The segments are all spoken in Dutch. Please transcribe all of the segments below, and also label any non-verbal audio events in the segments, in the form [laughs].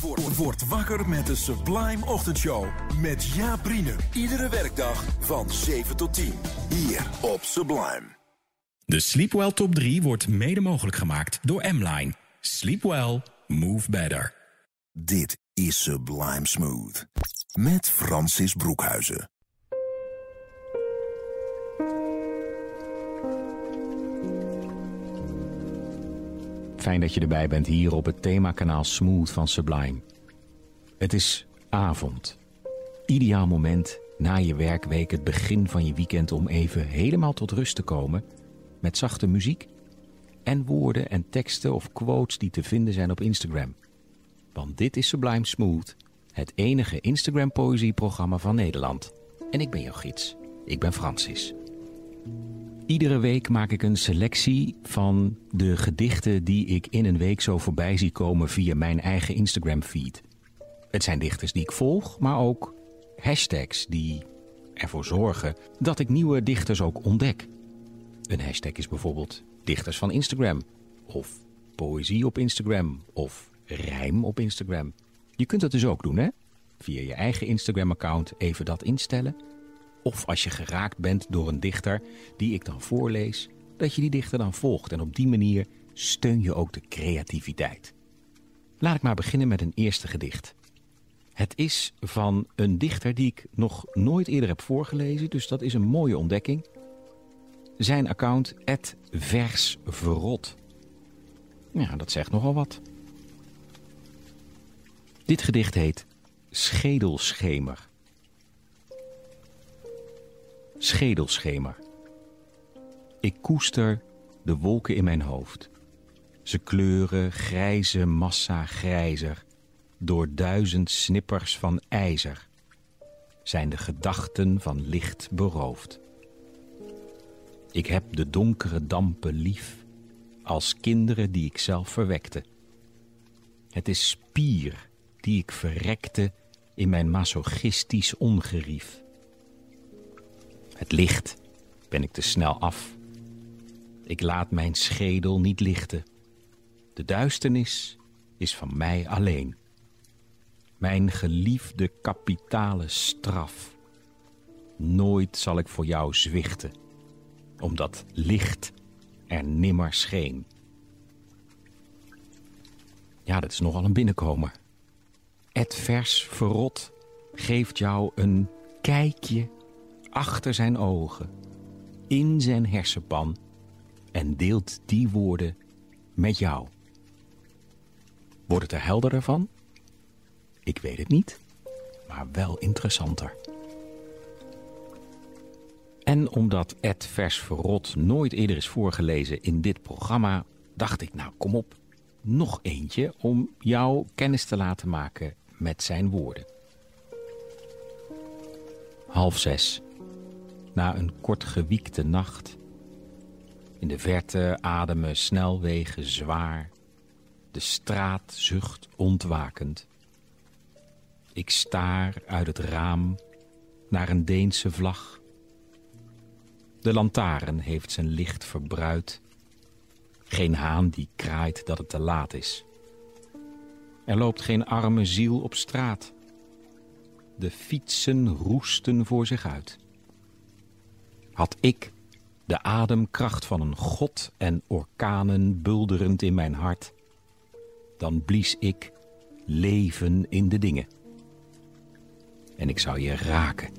Word, word wakker met de Sublime Ochtendshow. Met Jaap Riene. Iedere werkdag van 7 tot 10. Hier op Sublime. De Sleepwell Top 3 wordt mede mogelijk gemaakt door M-Line. Sleep well, move better. Dit is Sublime Smooth. Met Francis Broekhuizen. Fijn dat je erbij bent hier op het themakanaal Smooth van Sublime. Het is avond. Ideaal moment na je werkweek, het begin van je weekend om even helemaal tot rust te komen met zachte muziek en woorden en teksten of quotes die te vinden zijn op Instagram. Want dit is Sublime Smooth, het enige Instagram poëzieprogramma van Nederland. En ik ben jouw gids. Ik ben Francis. Iedere week maak ik een selectie van de gedichten die ik in een week zo voorbij zie komen via mijn eigen Instagram feed. Het zijn dichters die ik volg, maar ook hashtags die ervoor zorgen dat ik nieuwe dichters ook ontdek. Een hashtag is bijvoorbeeld dichters van Instagram, of poëzie op Instagram, of rijm op Instagram. Je kunt dat dus ook doen, hè? Via je eigen Instagram-account even dat instellen. Of als je geraakt bent door een dichter die ik dan voorlees, dat je die dichter dan volgt. En op die manier steun je ook de creativiteit. Laat ik maar beginnen met een eerste gedicht. Het is van een dichter die ik nog nooit eerder heb voorgelezen, dus dat is een mooie ontdekking. Zijn account, versverrot. Ja, dat zegt nogal wat. Dit gedicht heet Schedelschemer. Schedelschemer. Ik koester de wolken in mijn hoofd. Ze kleuren grijze massa grijzer, door duizend snippers van ijzer. Zijn de gedachten van licht beroofd. Ik heb de donkere dampen lief, als kinderen die ik zelf verwekte. Het is spier die ik verrekte in mijn masochistisch ongerief. Het licht ben ik te snel af. Ik laat mijn schedel niet lichten. De duisternis is van mij alleen. Mijn geliefde kapitale straf. Nooit zal ik voor jou zwichten, omdat licht er nimmer scheen. Ja, dat is nogal een binnenkomer. Het vers verrot geeft jou een kijkje achter zijn ogen, in zijn hersenpan en deelt die woorden met jou. Wordt het er helderder van? Ik weet het niet, maar wel interessanter. En omdat Ed Vers Verrot nooit eerder is voorgelezen in dit programma, dacht ik, nou kom op, nog eentje om jou kennis te laten maken met zijn woorden. Half zes. Na een kort gewiekte nacht. In de verte ademen snelwegen zwaar. De straat zucht ontwakend. Ik staar uit het raam naar een Deense vlag. De lantaarn heeft zijn licht verbruid. Geen haan die kraait dat het te laat is. Er loopt geen arme ziel op straat. De fietsen roesten voor zich uit. Had ik de ademkracht van een god en orkanen bulderend in mijn hart, dan blies ik leven in de dingen. En ik zou je raken,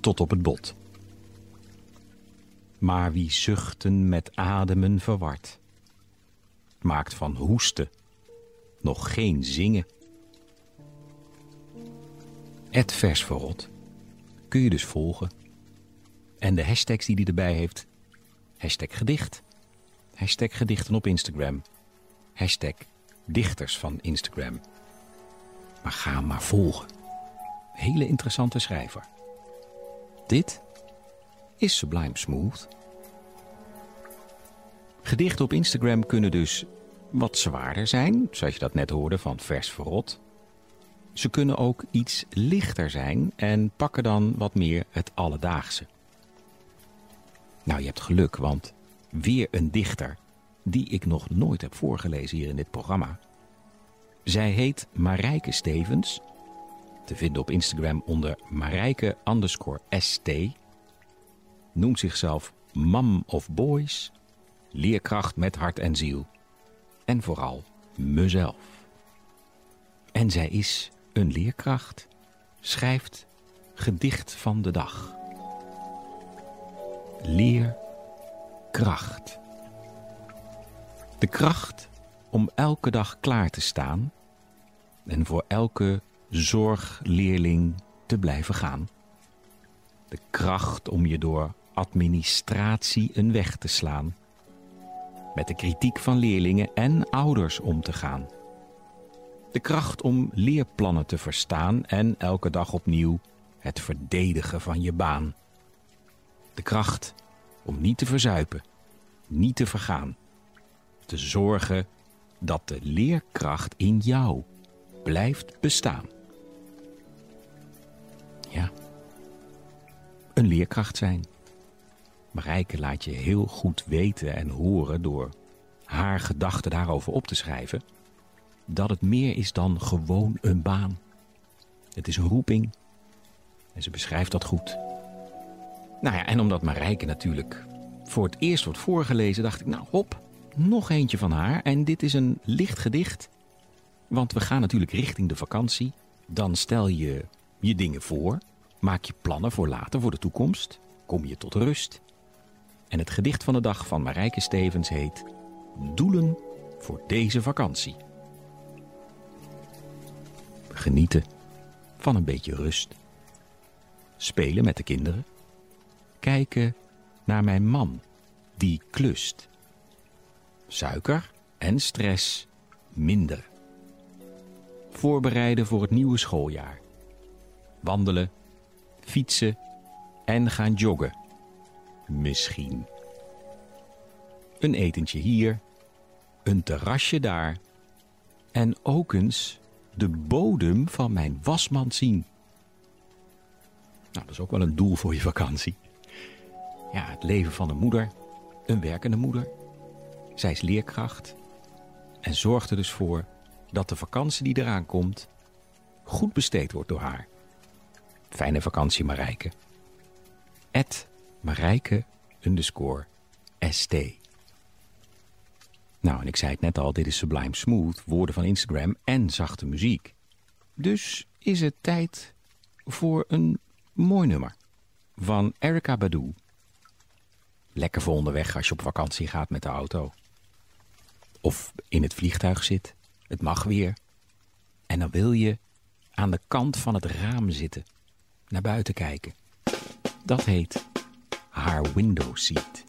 tot op het bot. Maar wie zuchten met ademen verward, maakt van hoesten nog geen zingen. Het vers verrot kun je dus volgen. En de hashtags die hij erbij heeft. Hashtag gedicht. Hashtag gedichten op Instagram. Hashtag dichters van Instagram. Maar ga hem maar volgen. Hele interessante schrijver. Dit is Sublime Smooth. Gedichten op Instagram kunnen dus wat zwaarder zijn, zoals je dat net hoorde van vers verrot. Ze kunnen ook iets lichter zijn en pakken dan wat meer het alledaagse. Nou, je hebt geluk, want weer een dichter die ik nog nooit heb voorgelezen hier in dit programma. Zij heet Marijke Stevens, te vinden op Instagram onder Marijke underscore ST. Noemt zichzelf Mam of Boys, leerkracht met hart en ziel. En vooral mezelf. En zij is een leerkracht, schrijft gedicht van de dag. Leerkracht. De kracht om elke dag klaar te staan en voor elke zorgleerling te blijven gaan. De kracht om je door administratie een weg te slaan. Met de kritiek van leerlingen en ouders om te gaan. De kracht om leerplannen te verstaan en elke dag opnieuw het verdedigen van je baan. De kracht om niet te verzuipen, niet te vergaan. Te zorgen dat de leerkracht in jou blijft bestaan. Ja, een leerkracht zijn. Marijke laat je heel goed weten en horen door haar gedachten daarover op te schrijven dat het meer is dan gewoon een baan. Het is een roeping en ze beschrijft dat goed. Nou ja, en omdat Marijke natuurlijk voor het eerst wordt voorgelezen, dacht ik, nou hop, nog eentje van haar. En dit is een licht gedicht, want we gaan natuurlijk richting de vakantie. Dan stel je je dingen voor, maak je plannen voor later, voor de toekomst, kom je tot rust. En het gedicht van de dag van Marijke Stevens heet Doelen voor deze vakantie. Genieten van een beetje rust. Spelen met de kinderen. Kijken naar mijn man die klust. Suiker en stress minder. Voorbereiden voor het nieuwe schooljaar. Wandelen, fietsen en gaan joggen. Misschien. Een etentje hier, een terrasje daar en ook eens de bodem van mijn wasmand zien. Nou, dat is ook wel een doel voor je vakantie. Ja, het leven van een moeder, een werkende moeder. Zij is leerkracht en zorgt er dus voor dat de vakantie die eraan komt goed besteed wordt door haar. Fijne vakantie Marijke. At Marijke underscore ST. Nou, en ik zei het net al, dit is Sublime Smooth, woorden van Instagram en zachte muziek. Dus is het tijd voor een mooi nummer van Erica Badu. Lekker voor onderweg als je op vakantie gaat met de auto. Of in het vliegtuig zit. Het mag weer. En dan wil je aan de kant van het raam zitten. Naar buiten kijken. Dat heet haar window seat.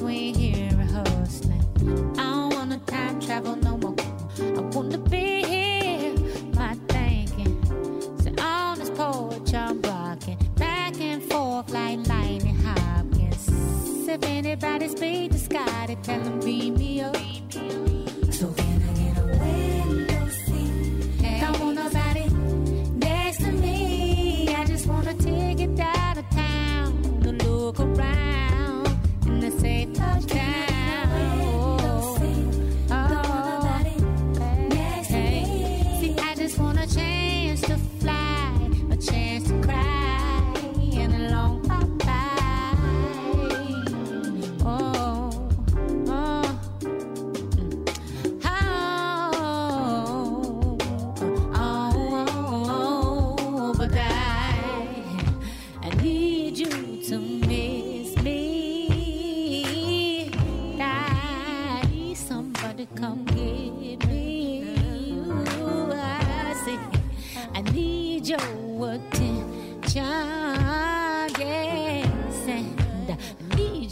between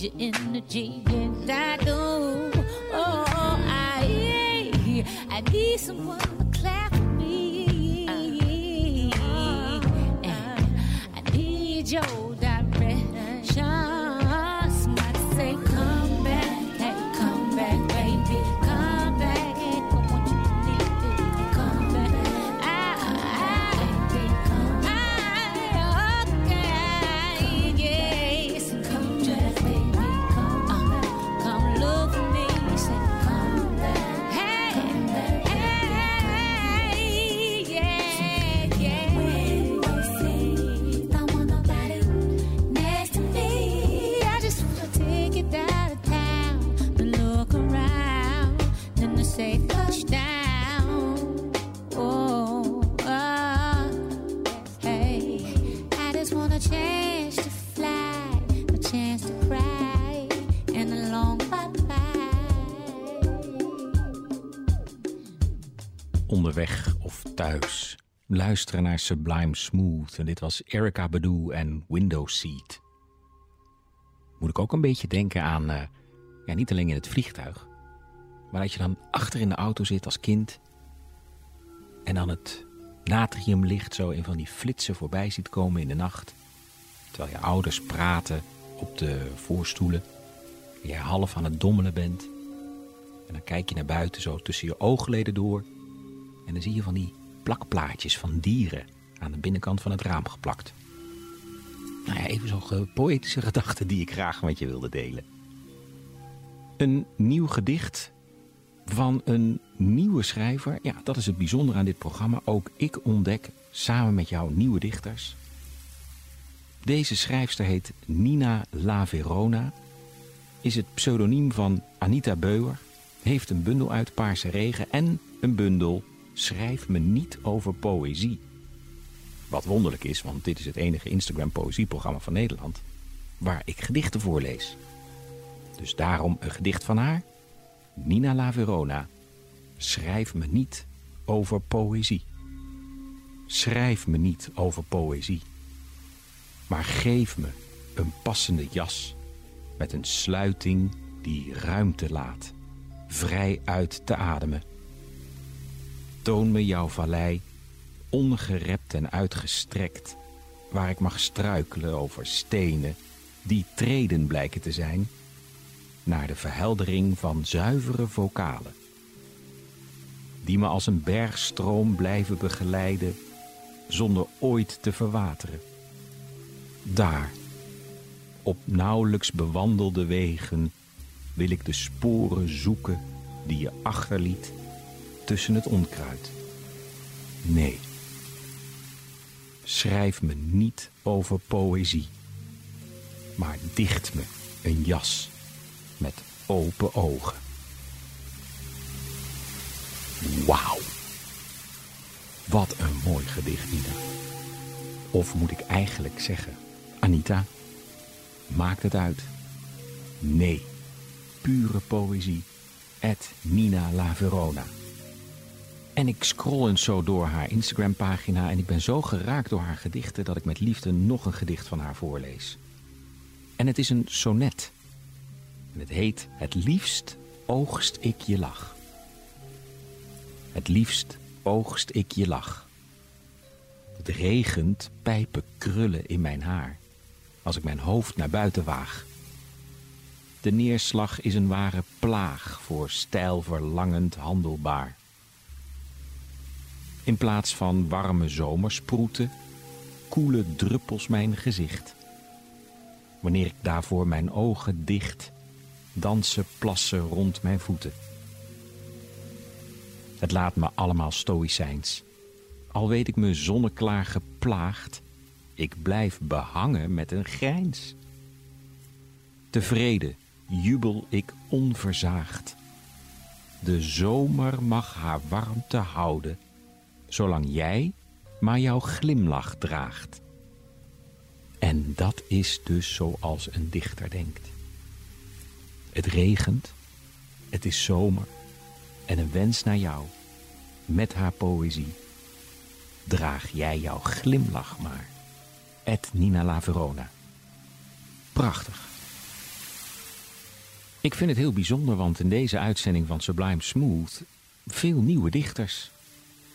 your energy, and I do. Oh, oh, I, I need someone. Thuis. Luisteren naar Sublime Smooth. En dit was Erica Badu en Window Seat. Moet ik ook een beetje denken aan, uh, ja, niet alleen in het vliegtuig, maar dat je dan achter in de auto zit als kind en dan het natriumlicht zo in van die flitsen voorbij ziet komen in de nacht. Terwijl je ouders praten op de voorstoelen. En je half aan het dommelen bent. En dan kijk je naar buiten zo tussen je oogleden door. En dan zie je van die plakplaatjes van dieren aan de binnenkant van het raam geplakt. Nou ja, even zo'n poëtische gedachte die ik graag met je wilde delen. Een nieuw gedicht van een nieuwe schrijver. Ja, dat is het bijzondere aan dit programma. Ook ik ontdek samen met jou nieuwe dichters. Deze schrijfster heet Nina La Verona. Is het pseudoniem van Anita Beuwer. Heeft een bundel uit Paarse Regen en een bundel Schrijf me niet over poëzie. Wat wonderlijk is, want dit is het enige Instagram poëzieprogramma van Nederland waar ik gedichten voorlees. Dus daarom een gedicht van haar, Nina La Verona. Schrijf me niet over poëzie. Schrijf me niet over poëzie. Maar geef me een passende jas met een sluiting die ruimte laat, vrij uit te ademen. Toon me jouw vallei, ongerept en uitgestrekt, waar ik mag struikelen over stenen die treden blijken te zijn naar de verheldering van zuivere vocalen. Die me als een bergstroom blijven begeleiden zonder ooit te verwateren. Daar, op nauwelijks bewandelde wegen wil ik de sporen zoeken die je achterliet tussen het onkruid. Nee, schrijf me niet over poëzie, maar dicht me een jas met open ogen. Wauw. Wat een mooi gedicht, Nina. Of moet ik eigenlijk zeggen, Anita, maakt het uit? Nee, pure poëzie. At Nina La Verona. En ik scroll eens zo door haar Instagram-pagina en ik ben zo geraakt door haar gedichten dat ik met liefde nog een gedicht van haar voorlees. En het is een sonnet. En het heet Het liefst oogst ik je lach. Het liefst oogst ik je lach. Het regent pijpen krullen in mijn haar als ik mijn hoofd naar buiten waag. De neerslag is een ware plaag voor stijl verlangend handelbaar. In plaats van warme zomersproeten, koele druppels mijn gezicht. Wanneer ik daarvoor mijn ogen dicht, dansen plassen rond mijn voeten. Het laat me allemaal stoïcijns. Al weet ik me zonneklaar geplaagd, ik blijf behangen met een grijns. Tevreden jubel ik onverzaagd. De zomer mag haar warmte houden, zolang jij maar jouw glimlach draagt. En dat is dus zoals een dichter denkt. Het regent, het is zomer en een wens naar jou, met haar poëzie. Draag jij jouw glimlach maar. Et Nina La Verona. Prachtig. Ik vind het heel bijzonder, want in deze uitzending van Sublime Smooth veel nieuwe dichters.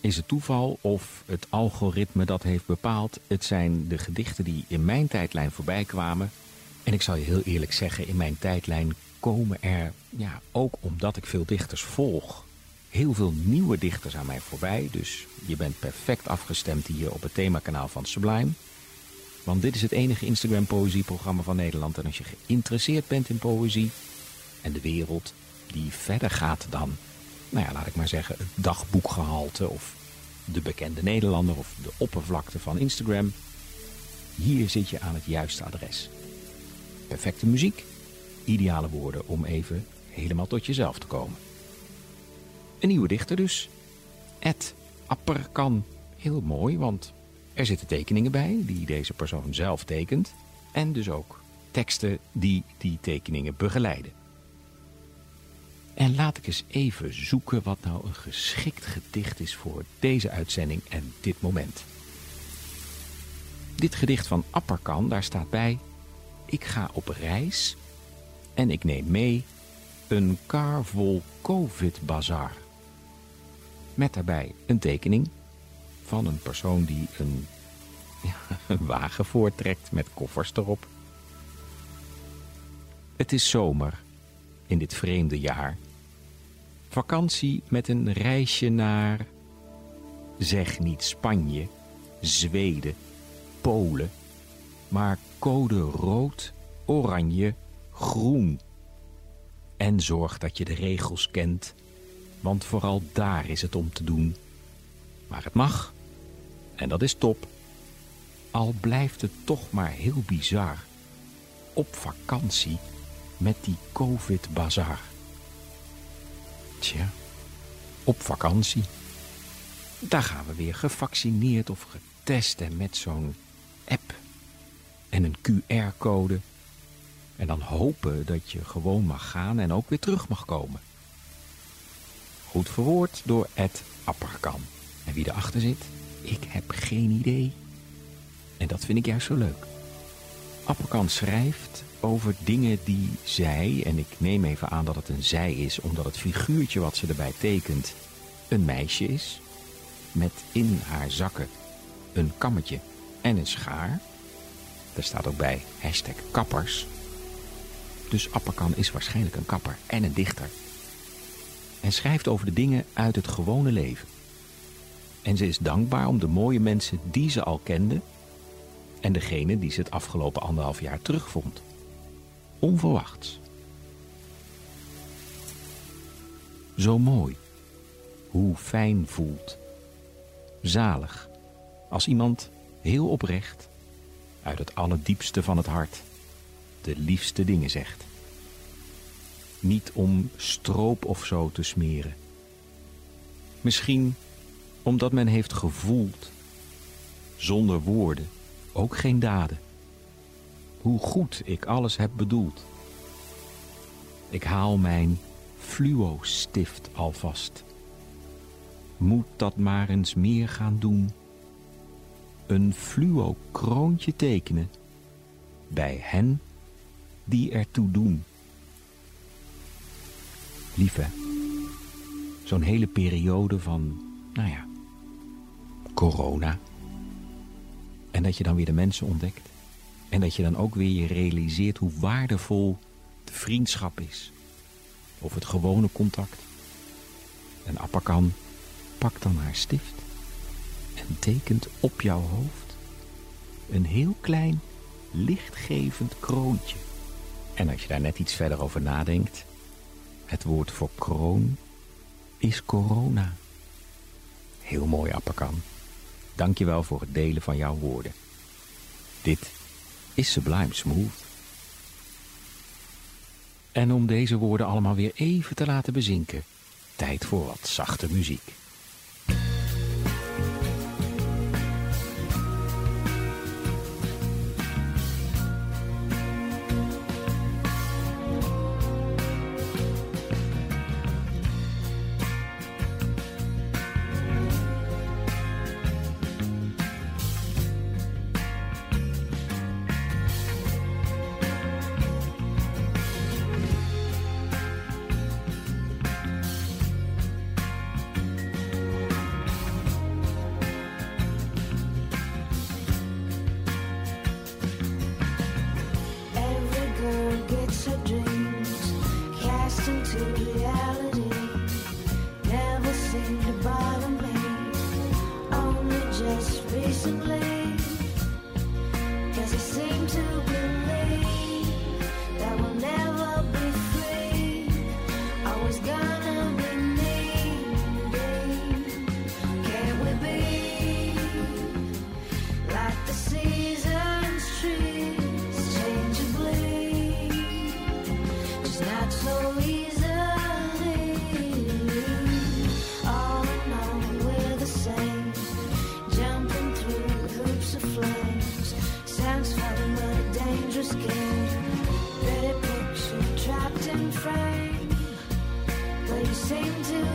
Is het toeval of het algoritme dat heeft bepaald? Het zijn de gedichten die in mijn tijdlijn voorbij kwamen. En ik zal je heel eerlijk zeggen, in mijn tijdlijn komen er, ja, ook omdat ik veel dichters volg, heel veel nieuwe dichters aan mij voorbij. Dus je bent perfect afgestemd hier op het themakanaal van Sublime. Want dit is het enige Instagram poëzieprogramma van Nederland. En als je geïnteresseerd bent in poëzie en de wereld die verder gaat dan, nou ja, laat ik maar zeggen, het dagboekgehalte of de bekende Nederlander of de oppervlakte van Instagram. Hier zit je aan het juiste adres. Perfecte muziek, ideale woorden om even helemaal tot jezelf te komen. Een nieuwe dichter dus. Ed Apperkan. Heel mooi, want er zitten tekeningen bij die deze persoon zelf tekent. En dus ook teksten die die tekeningen begeleiden. En laat ik eens even zoeken wat nou een geschikt gedicht is voor deze uitzending en dit moment. Dit gedicht van Apperkan, daar staat bij... Ik ga op reis en ik neem mee een kar vol COVID-bazar. Met daarbij een tekening van een persoon die een, [laughs] ja, wagen voortrekt met koffers erop. Het is zomer in dit vreemde jaar. Vakantie met een reisje naar, zeg niet Spanje, Zweden, Polen, maar code rood, oranje, groen. En zorg dat je de regels kent, want vooral daar is het om te doen. Maar het mag, en dat is top. Al blijft het toch maar heel bizar. Op vakantie met die COVID-bazar. Tja, op vakantie. Daar gaan we weer gevaccineerd of getest en met zo'n app en een QR-code. En dan hopen dat je gewoon mag gaan en ook weer terug mag komen. Goed verwoord door Ed Apperkan. En wie erachter zit, ik heb geen idee. En dat vind ik juist zo leuk. Apperkan schrijft over dingen die zij, en ik neem even aan dat het een zij is, omdat het figuurtje wat ze erbij tekent een meisje is, met in haar zakken een kammetje en een schaar. Er staat ook bij hashtag kappers. Dus Apperkan is waarschijnlijk een kapper en een dichter. En schrijft over de dingen uit het gewone leven. En ze is dankbaar om de mooie mensen die ze al kende en degene die ze het afgelopen anderhalf jaar terugvond. onverwachts. Zo mooi, hoe fijn voelt. Zalig, als iemand heel oprecht, uit het allerdiepste van het hart, de liefste dingen zegt. Niet om stroop of zo te smeren. Misschien omdat men heeft gevoeld, zonder woorden, ook geen daden. Hoe goed ik alles heb bedoeld. Ik haal mijn fluo-stift alvast. Moet dat maar eens meer gaan doen. Een fluo-kroontje tekenen bij hen die ertoe doen. Lieve, zo'n hele periode van, nou ja, corona. En dat je dan weer de mensen ontdekt. En dat je dan ook weer je realiseert hoe waardevol de vriendschap is. Of het gewone contact. En Appakan pakt dan haar stift en tekent op jouw hoofd een heel klein, lichtgevend kroontje. En als je daar net iets verder over nadenkt, het woord voor kroon is corona. Heel mooi, Appakan. Dank je wel voor het delen van jouw woorden. Dit is Sublime Smooth. En om deze woorden allemaal weer even te laten bezinken, tijd voor wat zachte muziek. came too.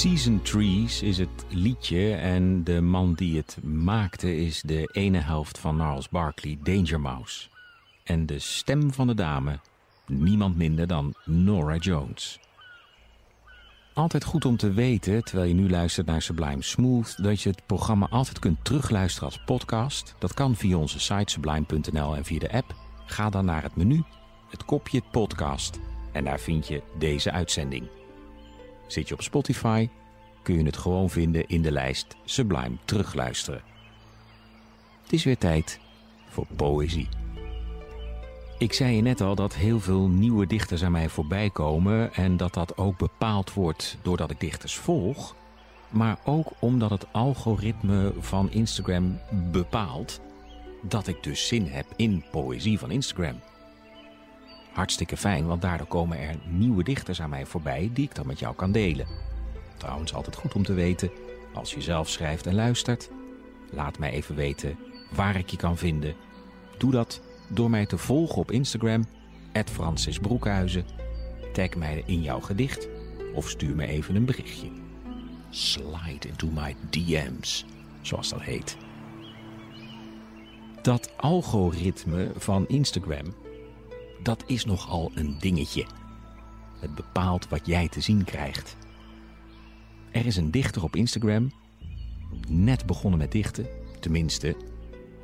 Season Trees is het liedje en de man die het maakte is de ene helft van Gnarls Barkley, Danger Mouse. En de stem van de dame, niemand minder dan Nora Jones. altijd goed om te weten, terwijl je nu luistert naar Sublime Smooth, dat je het programma altijd kunt terugluisteren als podcast. Dat kan via onze site sublime.nl en via de app. Ga dan naar het menu, het kopje podcast en daar vind je deze uitzending. Zit je op Spotify, kun je het gewoon vinden in de lijst Sublime terugluisteren. Het is weer tijd voor poëzie. Ik zei je net al dat heel veel nieuwe dichters aan mij voorbij komen en dat dat ook bepaald wordt doordat ik dichters volg, maar ook omdat het algoritme van Instagram bepaalt dat ik dus zin heb in poëzie van Instagram. Hartstikke fijn, want daardoor komen er nieuwe dichters aan mij voorbij die ik dan met jou kan delen. Trouwens, altijd goed om te weten, als je zelf schrijft en luistert, laat mij even weten waar ik je kan vinden. Doe dat door mij te volgen op Instagram, Francis Broekhuizen. Tag mij in jouw gedicht of stuur me even een berichtje. Slide into my DM's, zoals dat heet. Dat algoritme van Instagram, dat is nogal een dingetje. Het bepaalt wat jij te zien krijgt. Er is een dichter op Instagram, net begonnen met dichten, tenminste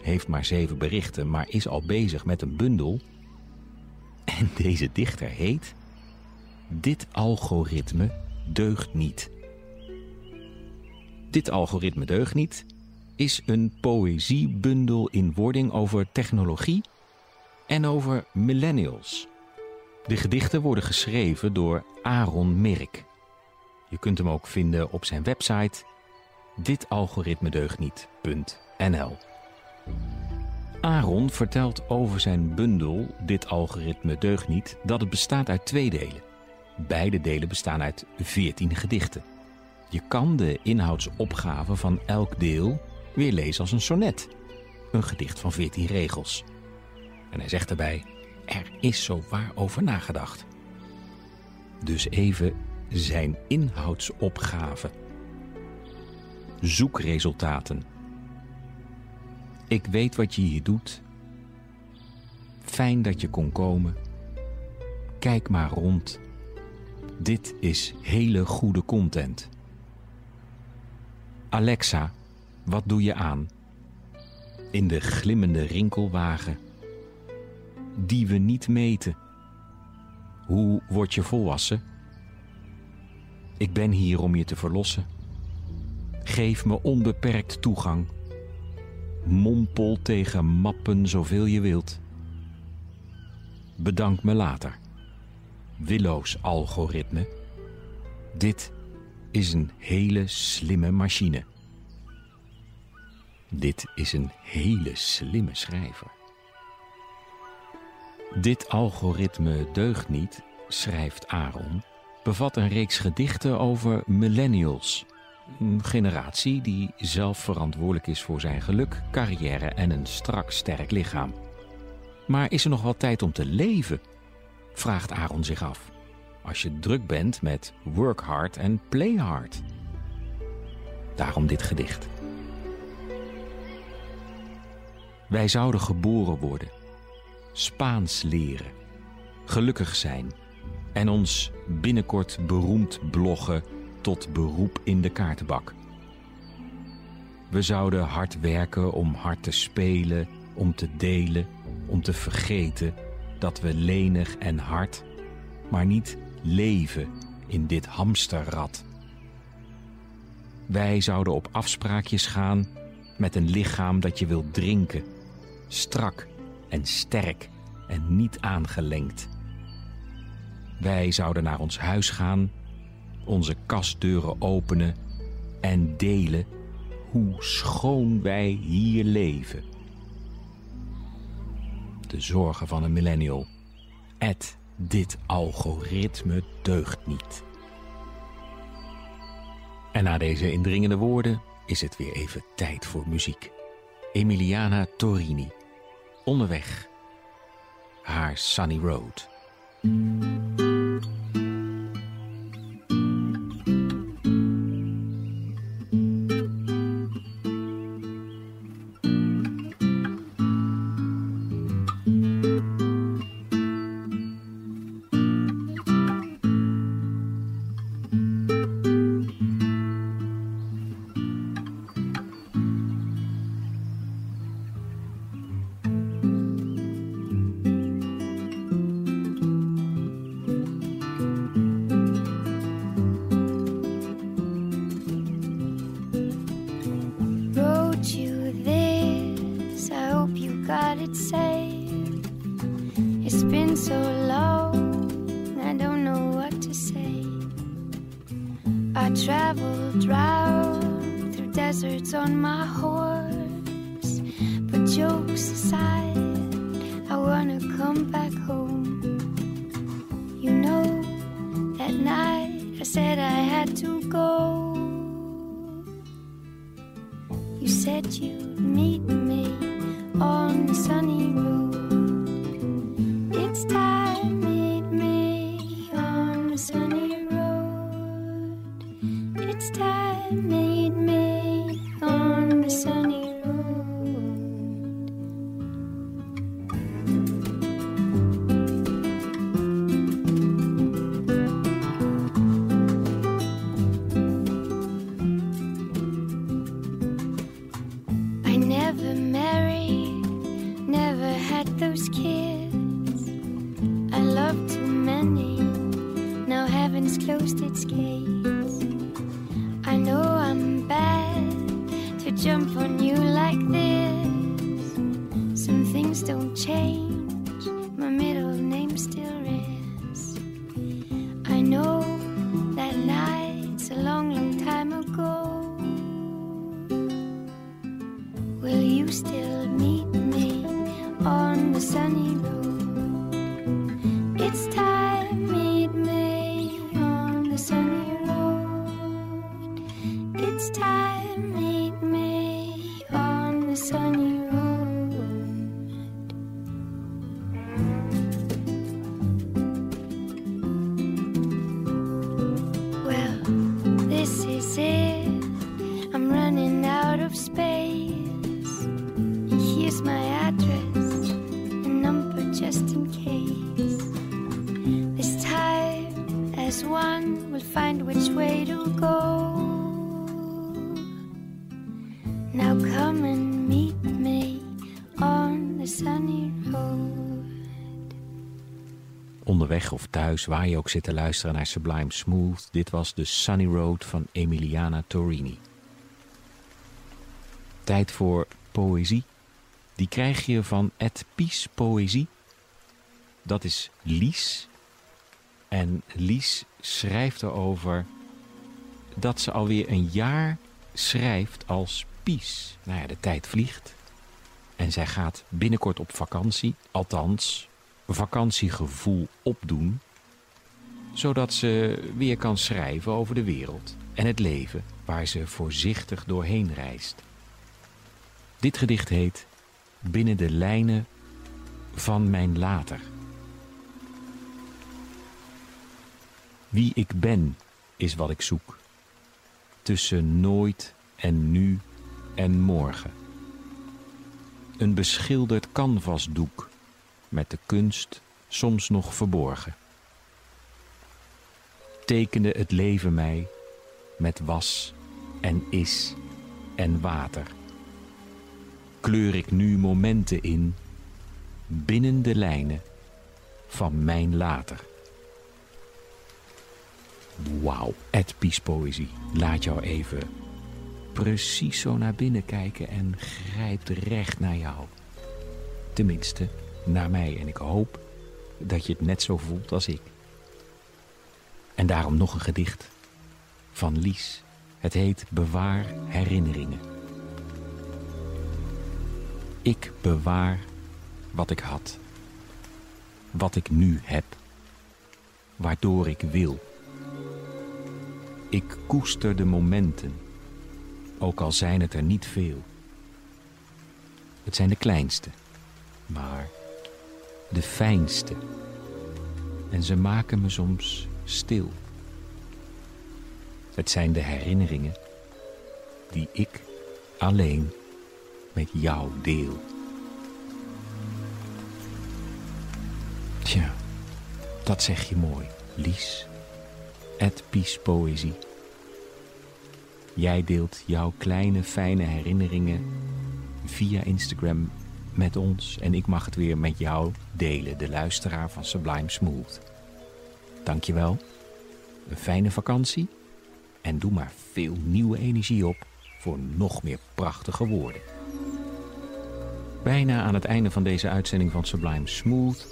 heeft maar zeven berichten, maar is al bezig met een bundel. En deze dichter heet Dit algoritme deugt niet. Dit algoritme deugt niet is een poëziebundel in wording over technologie en over millennials. De gedichten worden geschreven door Aaron Mirk. Je kunt hem ook vinden op zijn website ditalgoritmedeugniet.nl. Aaron vertelt over zijn bundel Dit algoritme deugt niet dat het bestaat uit twee delen. Beide delen bestaan uit 14 gedichten. Je kan de inhoudsopgave van elk deel weer lezen als een sonnet. Een gedicht van 14 regels. En hij zegt erbij, er is zo waar over nagedacht. Dus even zijn inhoudsopgave. Zoekresultaten ik weet wat je hier doet. Fijn dat je kon komen. Kijk maar rond. Dit is hele goede content. Alexa, wat doe je aan? In de glimmende rinkelwagen. Die we niet meten. Hoe word je volwassen? Ik ben hier om je te verlossen. Geef me onbeperkt toegang Mompel tegen mappen zoveel je wilt. Bedank me later. Willows algoritme. Dit is een hele slimme machine. Dit is een hele slimme schrijver. Dit algoritme deugt niet, schrijft Aaron, bevat een reeks gedichten over millennials een generatie die zelf verantwoordelijk is voor zijn geluk, carrière en een strak sterk lichaam. Maar is er nog wel tijd om te leven? vraagt Aaron zich af. Als je druk bent met work hard en play hard. Daarom dit gedicht. Wij zouden geboren worden, Spaans leren, gelukkig zijn en ons binnenkort beroemd bloggen tot beroep in de kaartenbak. We zouden hard werken om hard te spelen, om te delen, om te vergeten dat we lenig en hard, maar niet leven in dit hamsterrad. Wij zouden op afspraakjes gaan met een lichaam dat je wilt drinken, strak en sterk en niet aangelengd. Wij zouden naar ons huis gaan onze kastdeuren openen en delen hoe schoon wij hier leven. De zorgen van een millennial. Ed, dit algoritme deugt niet. En na deze indringende woorden is het weer even tijd voor muziek. Emiliana Torini. Onderweg. Haar Sunny Road. I traveled round through deserts on my horse, but jokes aside, I wanna come back home. You know, that night I said I had to go. You said you'd meet me still thuis, waar je ook zit te luisteren naar Sublime Smooth. Dit was de Sunny Road van Emiliana Torini. Tijd voor poëzie. Die krijg je van Ed Pies Poëzie. Dat is Lies. En Lies schrijft erover dat ze alweer een jaar schrijft als Pies. Nou ja, de tijd vliegt. En zij gaat binnenkort op vakantie. Althans, vakantiegevoel opdoen. Zodat ze weer kan schrijven over de wereld en het leven waar ze voorzichtig doorheen reist. Dit gedicht heet Binnen de lijnen van mijn later. Wie ik ben is wat ik zoek. Tussen nooit en nu en morgen. Een beschilderd canvasdoek met de kunst soms nog verborgen. Tekende het leven mij met was en is en water. Kleur ik nu momenten in binnen de lijnen van mijn later. Wauw, Ed Pies Poëzie. Laat jou even precies zo naar binnen kijken en grijpt recht naar jou. Tenminste, naar mij. En ik hoop dat je het net zo voelt als ik. En daarom nog een gedicht van Lies. Het heet Bewaar herinneringen. Ik bewaar wat ik had. Wat ik nu heb. Waardoor ik wil. Ik koester de momenten. Ook al zijn het er niet veel. Het zijn de kleinste. Maar de fijnste. En ze maken me soms stil. Het zijn de herinneringen die ik alleen met jou deel. Tja, dat zeg je mooi, Lies. Ed Pies Poëzie. Jij deelt jouw kleine fijne herinneringen via Instagram met ons en ik mag het weer met jou delen, de luisteraar van Sublime Smooth. Dankjewel, een fijne vakantie en doe maar veel nieuwe energie op voor nog meer prachtige woorden. Bijna aan het einde van deze uitzending van Sublime Smooth.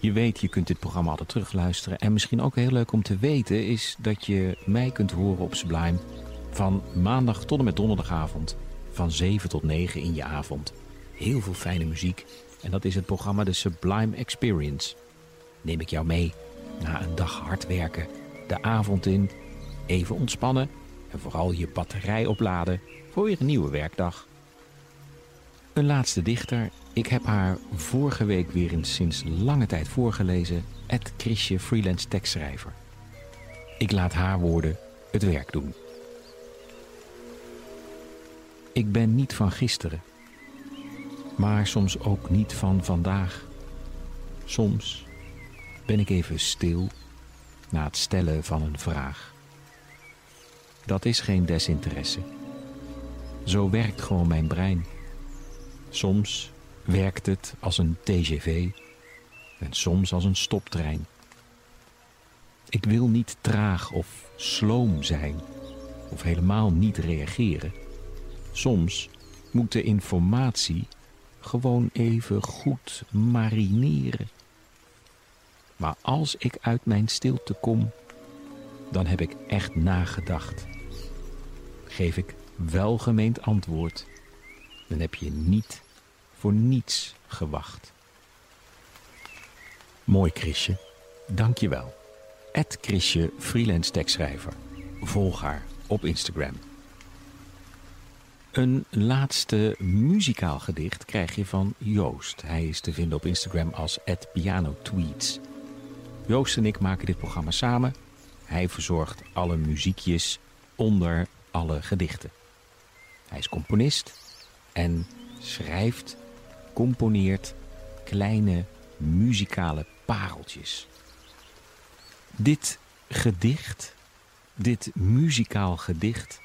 Je weet, je kunt dit programma altijd terugluisteren. En misschien ook heel leuk om te weten is dat je mij kunt horen op Sublime... van maandag tot en met donderdagavond van 7 tot 9 in je avond. Heel veel fijne muziek. En dat is het programma The Sublime Experience. Neem ik jou mee na een dag hard werken, de avond in, even ontspannen en vooral je batterij opladen voor weer een nieuwe werkdag. Een laatste dichter. Ik heb haar vorige week weer eens sinds lange tijd voorgelezen. Het Chrisje, freelance tekstschrijver. Ik laat haar woorden het werk doen. Ik ben niet van gisteren, maar soms ook niet van vandaag. Soms ben ik even stil na het stellen van een vraag. Dat is geen desinteresse. Zo werkt gewoon mijn brein. Soms werkt het als een TGV en soms als een stoptrein. Ik wil niet traag of sloom zijn of helemaal niet reageren. Soms moet de informatie gewoon even goed marineren. Maar als ik uit mijn stilte kom, dan heb ik echt nagedacht. Geef ik welgemeend antwoord, dan heb je niet voor niets gewacht. Mooi Chrisje, dank je wel. Ed Chrisje, freelance tekstschrijver. Volg haar op Instagram. Een laatste muzikaal gedicht krijg je van Joost. Hij is te vinden op Instagram als @pianotweets. Joost en ik maken dit programma samen. Hij verzorgt alle muziekjes onder alle gedichten. Hij is componist en schrijft, componeert kleine muzikale pareltjes. Dit gedicht, dit muzikaal gedicht,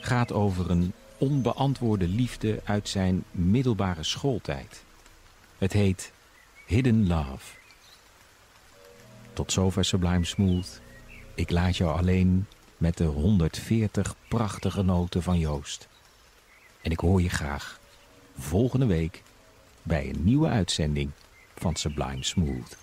gaat over een onbeantwoorde liefde uit zijn middelbare schooltijd. Het heet Hidden Love. Tot zover Sublime Smooth. Ik laat jou alleen met de 140 prachtige noten van Joost. En ik hoor je graag volgende week bij een nieuwe uitzending van Sublime Smooth.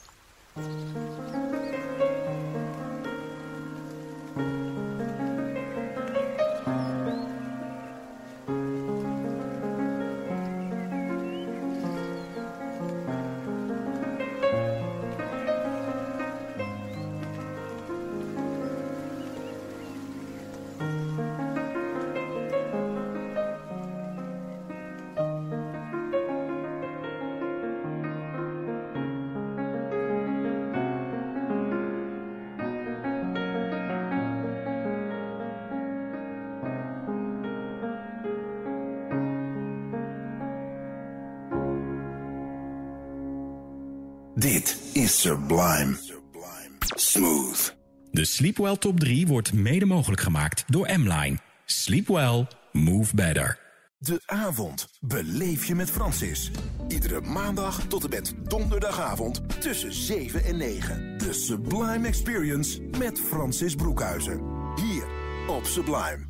Sleepwell Top 3 wordt mede mogelijk gemaakt door M-Line. Sleep well, move better. De avond beleef je met Francis. Iedere maandag tot en met donderdagavond tussen 7 en 9. De Sublime Experience met Francis Broekhuizen. Hier op Sublime.